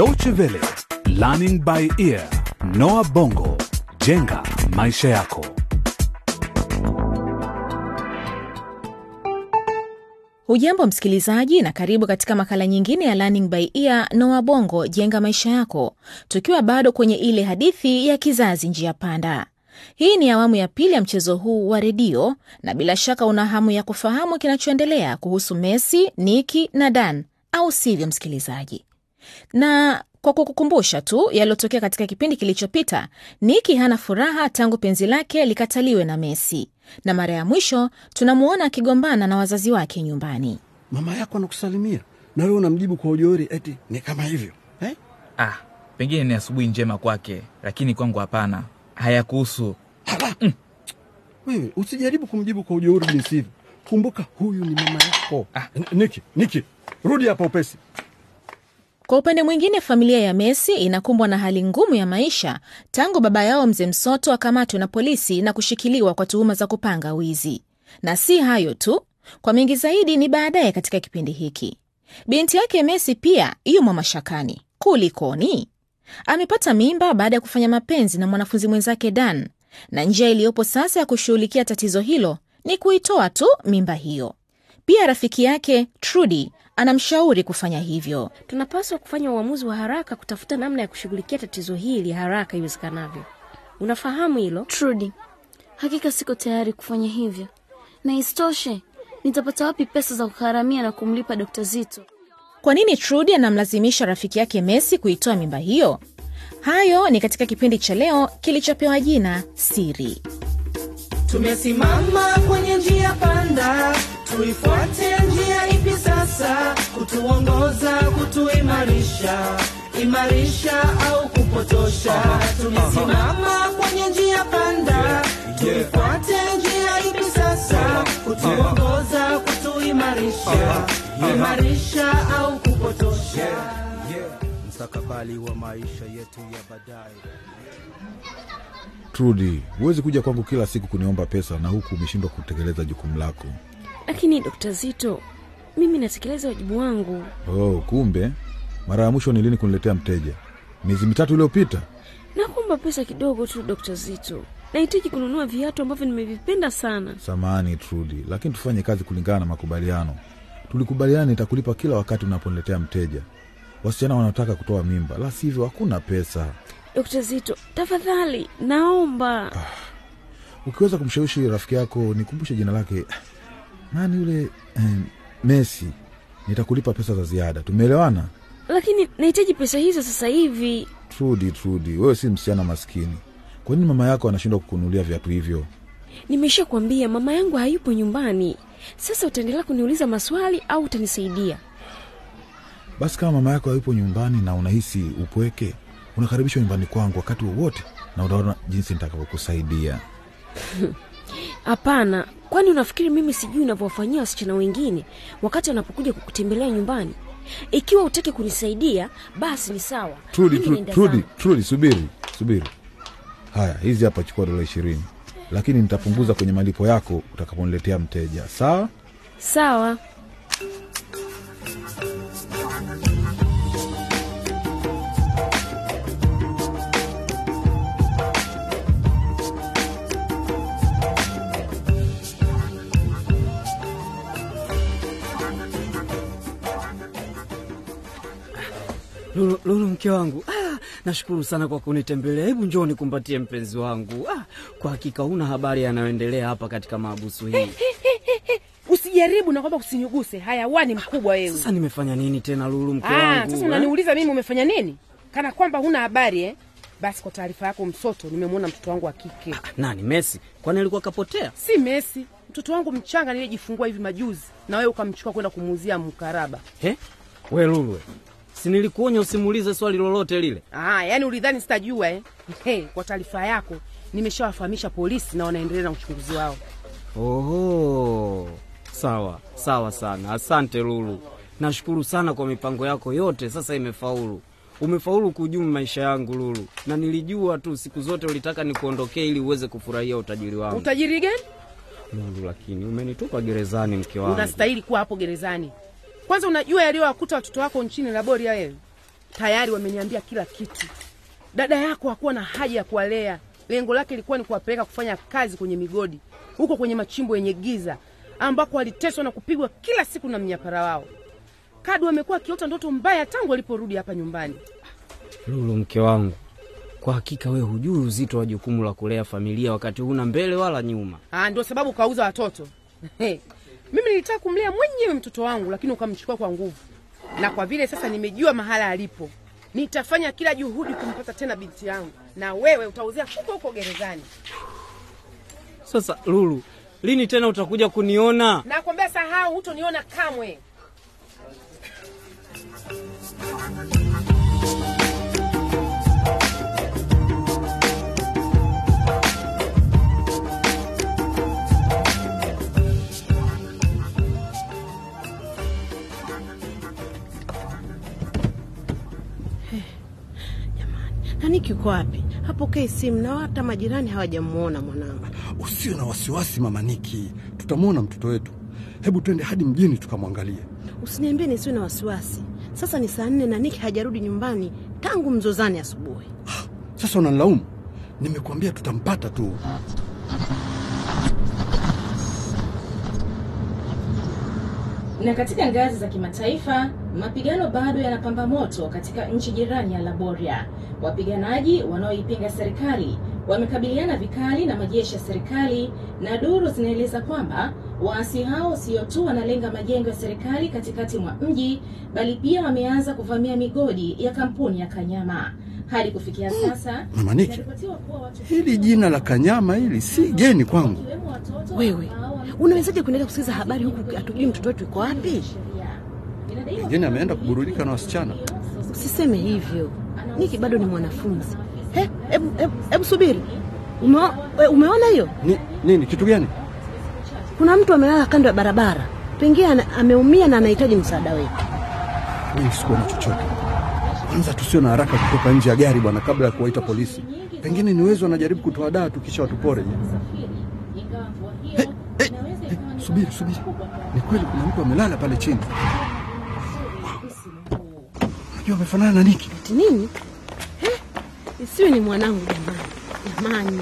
Deutsche Welle, Learning by Ear, Noah Bongo, jenga maisha yako. Hujambo msikilizaji, na karibu katika makala nyingine ya Learning by Ear Noah Bongo, jenga maisha yako, tukiwa bado kwenye ile hadithi ya kizazi njia panda. Hii ni awamu ya pili ya mchezo huu wa redio, na bila shaka una hamu ya kufahamu kinachoendelea kuhusu Messi, Niki na Dan, au sivyo msikilizaji? Na kwa kukukumbusha tu yaliyotokea katika kipindi kilichopita, Niki hana furaha tangu penzi lake likataliwe na Messi, na mara ya mwisho tunamuona akigombana na wazazi wake nyumbani. mama yako anakusalimia na wewe unamjibu kwa ujeuri eti ni kama hivyo eh? Ah, pengine ni asubuhi njema kwake, lakini kwangu hapana, hayakuhusu. Mm. Wewe usijaribu kumjibu kwa ujeuri jinsi hivyo. Kumbuka huyu ni mama yako. Ah. Niki, Niki, rudi hapa upesi. Kwa upande mwingine, familia ya Messi inakumbwa na hali ngumu ya maisha tangu baba yao mzee Msoto akamatwe na polisi na kushikiliwa kwa tuhuma za kupanga wizi. Na si hayo tu, kwa mengi zaidi ni baadaye katika kipindi hiki. Binti yake Messi pia yumo mashakani. Kulikoni? Amepata mimba baada ya kufanya mapenzi na mwanafunzi mwenzake Dan, na njia iliyopo sasa ya kushughulikia tatizo hilo ni kuitoa tu mimba hiyo. Pia rafiki yake Trudy anamshauri kufanya hivyo. tunapaswa kufanya uamuzi wa haraka kutafuta namna ya kushughulikia tatizo hili haraka iwezekanavyo unafahamu hilo Trudy, hakika siko tayari kufanya hivyo, na isitoshe nitapata wapi pesa za kugharamia na kumlipa Dr. Zito? Kwa nini Trudy anamlazimisha rafiki yake Messi kuitoa mimba hiyo? Hayo ni katika kipindi cha leo kilichopewa jina Siri. Tumesimama kwenye njia panda, tuifuate njia sasa? Kutuongoza, kutuimarisha, imarisha au kupotosha? Tumesimama kwenye njia panda, tuifuate njia ipi sasa? Kutuongoza, kutuimarisha, imarisha au kupotosha? Mstakabali wa maisha yetu ya baadaye. Trudi, huwezi kuja kwangu kila siku kuniomba pesa na huku umeshindwa kutekeleza jukumu lako. lakini Dokta Zito mimi natekeleza wajibu wangu Oh, kumbe mara ya mwisho ni lini kuniletea mteja? Miezi mitatu iliyopita? nakuomba pesa kidogo tu Dr. Zito nahitaji kununua viatu ambavyo nimevipenda sana samani Trudi, lakini tufanye kazi kulingana na makubaliano. Tulikubaliana nitakulipa kila wakati unaponiletea mteja. Wasichana wanataka kutoa mimba, la sivyo hakuna pesa. Dr. Zito tafadhali naomba Ukiweza kumshawishi rafiki yako, nikumbushe jina lake, nani yule eh, Messi, nitakulipa pesa za ziada. Tumeelewana? lakini nahitaji pesa hizo sasa hivi Trudi, Trudi, wewe si msichana maskini. Kwa nini mama yako anashindwa kukunulia viatu hivyo? nimesha kuambia mama yangu hayupo nyumbani sasa utaendelea kuniuliza maswali au utanisaidia Basi kama mama yako hayupo nyumbani na unahisi upweke, unakaribishwa nyumbani kwangu wakati wowote, na unaona jinsi nitakavyokusaidia. hapana kwani unafikiri mimi sijui unavyowafanyia wasichana wengine wakati wanapokuja kukutembelea nyumbani ikiwa utake kunisaidia basi ni sawa Trudi, subiri, subiri. Haya, hizi hapa, chukua dola ishirini, lakini nitapunguza kwenye malipo yako utakaponiletea mteja. Sawa? sawa mke wangu ah, nashukuru sana kwa kunitembelea. Hebu njoo nikumbatie mpenzi wangu. Ah, kwa hakika huna habari yanayoendelea hapa katika maabusu hii. usijaribu na kwamba usinyuguse hayawani mkubwa wewe Sasa nimefanya nini tena Lulu mke Ah, wangu? sasa eh? mimi umefanya nini kana kwamba huna habari eh? basi kwa taarifa yako msoto nimemwona mtoto wangu wa kike Nani Messi? Kwani alikuwa kapotea? si mesi mtoto wangu mchanga niliyejifungua hivi majuzi na wewe ukamchukua kwenda kumuuzia mkaraba He? We Lulu, we. Si nilikuonya usimuulize swali lolote lile? ah, yani ulidhani sitajua eh? Hey, kwa taarifa yako nimeshawafahamisha polisi na wanaendelea na uchunguzi wao Oho, sawa sawa sana. Asante Lulu, nashukuru sana kwa mipango yako yote, sasa imefaulu. Umefaulu kuhujumu maisha yangu Lulu, na nilijua tu siku zote ulitaka nikuondokee ili uweze kufurahia utajiri wangu. utajiri gani Lulu, lakini umenitupa gerezani mke wangu. unastahili kuwa hapo gerezani kwanza unajua yaliyowakuta watoto wako nchini laboria wewe tayari wameniambia kila kitu. Dada yako hakuwa na haja ya kuwalea, lengo lake lilikuwa ni kuwapeleka kufanya kazi kwenye migodi huko kwenye machimbo yenye giza, ambako waliteswa na kupigwa kila siku na mnyapara wao. Kadu amekuwa akiota ndoto mbaya tangu aliporudi hapa nyumbani. Lulu, mke wangu, kwa hakika wewe hujui uzito wa jukumu la kulea familia wakati huna mbele wala nyuma. Ah, ndio sababu ukauza watoto. Mimi nilitaka kumlea mwenyewe mtoto wangu, lakini ukamchukua kwa nguvu, na kwa vile sasa nimejua mahala alipo, nitafanya kila juhudi kumpata tena binti yangu, na wewe utauzia huko huko gerezani. Sasa Lulu, lini tena utakuja kuniona? Nakwambia sahau, hutoniona kamwe. Naniki uko wapi? Hapokei simu na hata majirani hawajamwona mwanangu. Usio na wasiwasi mama Niki, tutamwona mtoto wetu. Hebu twende hadi mjini tukamwangalie. Usiniambie nisiwe na wasiwasi. Sasa ni saa nne na Niki hajarudi nyumbani tangu mzozani asubuhi. Sasa unanilaumu? Nimekuambia tutampata tu. Na katika ngazi za kimataifa, mapigano bado yanapamba moto katika nchi jirani ya Laboria. Wapiganaji wanaoipinga serikali wamekabiliana vikali na majeshi ya serikali, na duru zinaeleza kwamba waasi hao sio tu wanalenga majengo ya serikali katikati mwa mji, bali pia wameanza kuvamia migodi ya kampuni ya Kanyama. Hadi kufikia sasa, Mama Niki, inaripotiwa kuwa watu hili jina la Kanyama hili si geni kwangu. Wewe unawezaje kuendelea kusikiza habari huku hatujui mtoto wetu yuko wapi? Pengine ameenda kuburudika na wasichana. Usiseme hivyo, Niki bado ni mwanafunzi. He, hebu he, hebu subiri. Umeona hiyo? Ni, nini kitu gani? Kuna mtu amelala kando ya barabara, pengine ameumia na anahitaji msaada wetu. Mimi sikuona chochote. Kwanza tusio na haraka kutoka nje ya gari bwana, kabla ya kuwaita polisi. Pengine ni wezo anajaribu kutoa daa tu kisha watupore. Hey, hey, hey, subiri subiri, ni kweli kuna mtu amelala pale chini. Unajua amefanana na Niki. Ati nini? Isiwe ni mwanangu jamani, jamani,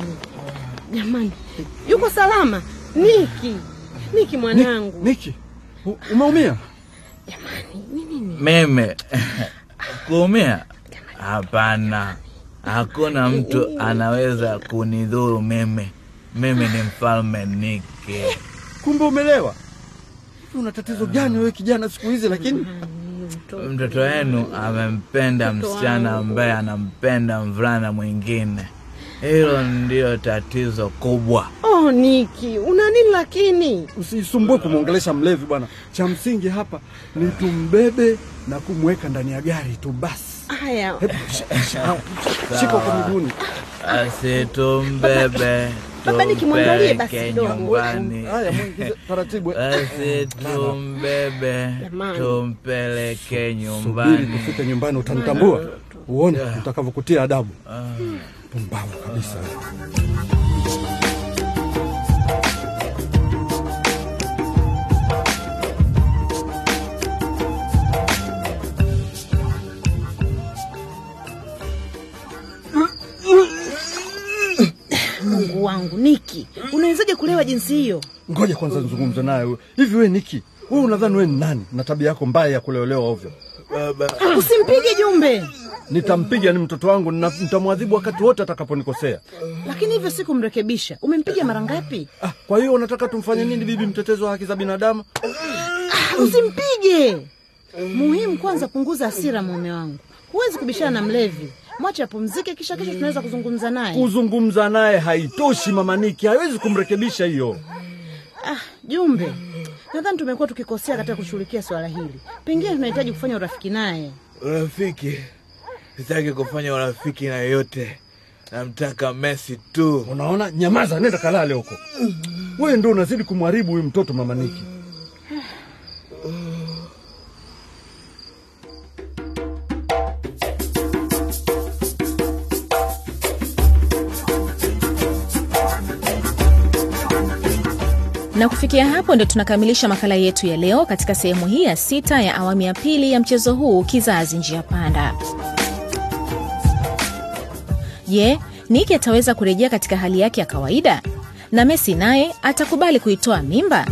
jamani, yuko salama? Niki, Niki mwanangu. Niki, umeumia? Meme. kuumia? Hapana, hakuna mtu anaweza kunidhuru meme. Meme ni mfalme Niki. Kumbe umelewa. Hivi una tatizo gani wewe kijana siku hizi lakini? Mtoto wenu amempenda msichana ambaye anampenda mvulana mwingine. Hilo ndio tatizo kubwa. Oh, Niki, una nini lakini? Usisumbue kumwongelesha mlevi bwana. Cha msingi hapa ni tumbebe na kumweka ndani ya gari tu basi. Haya, Shika kwa miguuni. Asitumbebe, Baba, nikimwangalie basi kidogo. nyumbani. Haya, mwingize taratibu. Basi tumbebe tumpeleke Subiri nyumbani. tufike nyumbani utanitambua. Uone utakavyokutia adabu. Pumbavu kabisa. Niki, unawezaje kulewa jinsi hiyo? Ngoja kwanza nizungumze naye. Hivi we Niki, wewe unadhani wewe ni nani na tabia yako mbaya ya kuleolewa ovyo? Usimpige Jumbe, Nitampiga ni mtoto wangu nitamwadhibu wakati wote atakaponikosea. lakini hivyo si kumrekebisha. Umempiga mara ngapi? Ah, kwa hiyo unataka tumfanye nini bibi mtetezi wa haki za binadamu? Ah, Usimpige. Muhimu kwanza, punguza hasira, mume wangu. Huwezi kubishana na mlevi, mwache apumzike, kisha kesho tunaweza kuzungumza naye. Kuzungumza naye haitoshi mama Niki, haiwezi kumrekebisha hiyo. Ah, Jumbe, nadhani tumekuwa tukikosea katika kushughulikia swala hili. Pengine tunahitaji kufanya urafiki naye. Urafiki? Sitaki kufanya urafiki na yoyote, namtaka Messi tu. Unaona, nyamaza, nenda kalale huko. Wewe ndio unazidi kumharibu huyu mtoto mama Niki. Na kufikia hapo ndio tunakamilisha makala yetu ya leo katika sehemu hii ya sita ya awamu ya pili ya mchezo huu kizazi njia panda. Je niki ataweza kurejea katika hali yake ya kawaida? Na messi naye atakubali kuitoa mimba?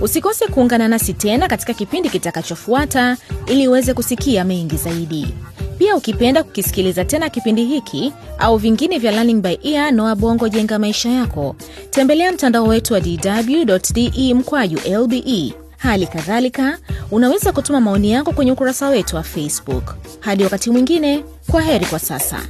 Usikose kuungana nasi tena katika kipindi kitakachofuata ili uweze kusikia mengi zaidi pia ukipenda kukisikiliza tena kipindi hiki au vingine vya Learning by Ear Noa Bongo Jenga Maisha Yako, tembelea mtandao wetu wa dw.de mkwaju lbe. Hali kadhalika unaweza kutuma maoni yako kwenye ukurasa wetu wa Facebook. Hadi wakati mwingine, kwa heri kwa sasa.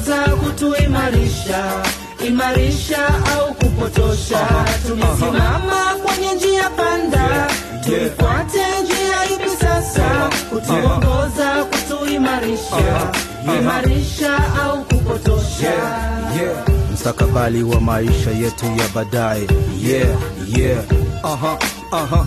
Kutuongoza kutuimarisha imarisha au kupotosha. Tumesimama kwenye njia panda. Tuifuate njia ipi sasa. Kutuongoza kutuimarisha imarisha au kupotosha. Mstakabali wa maisha yetu ya baadaye. Yeah, yeah. Aha, aha.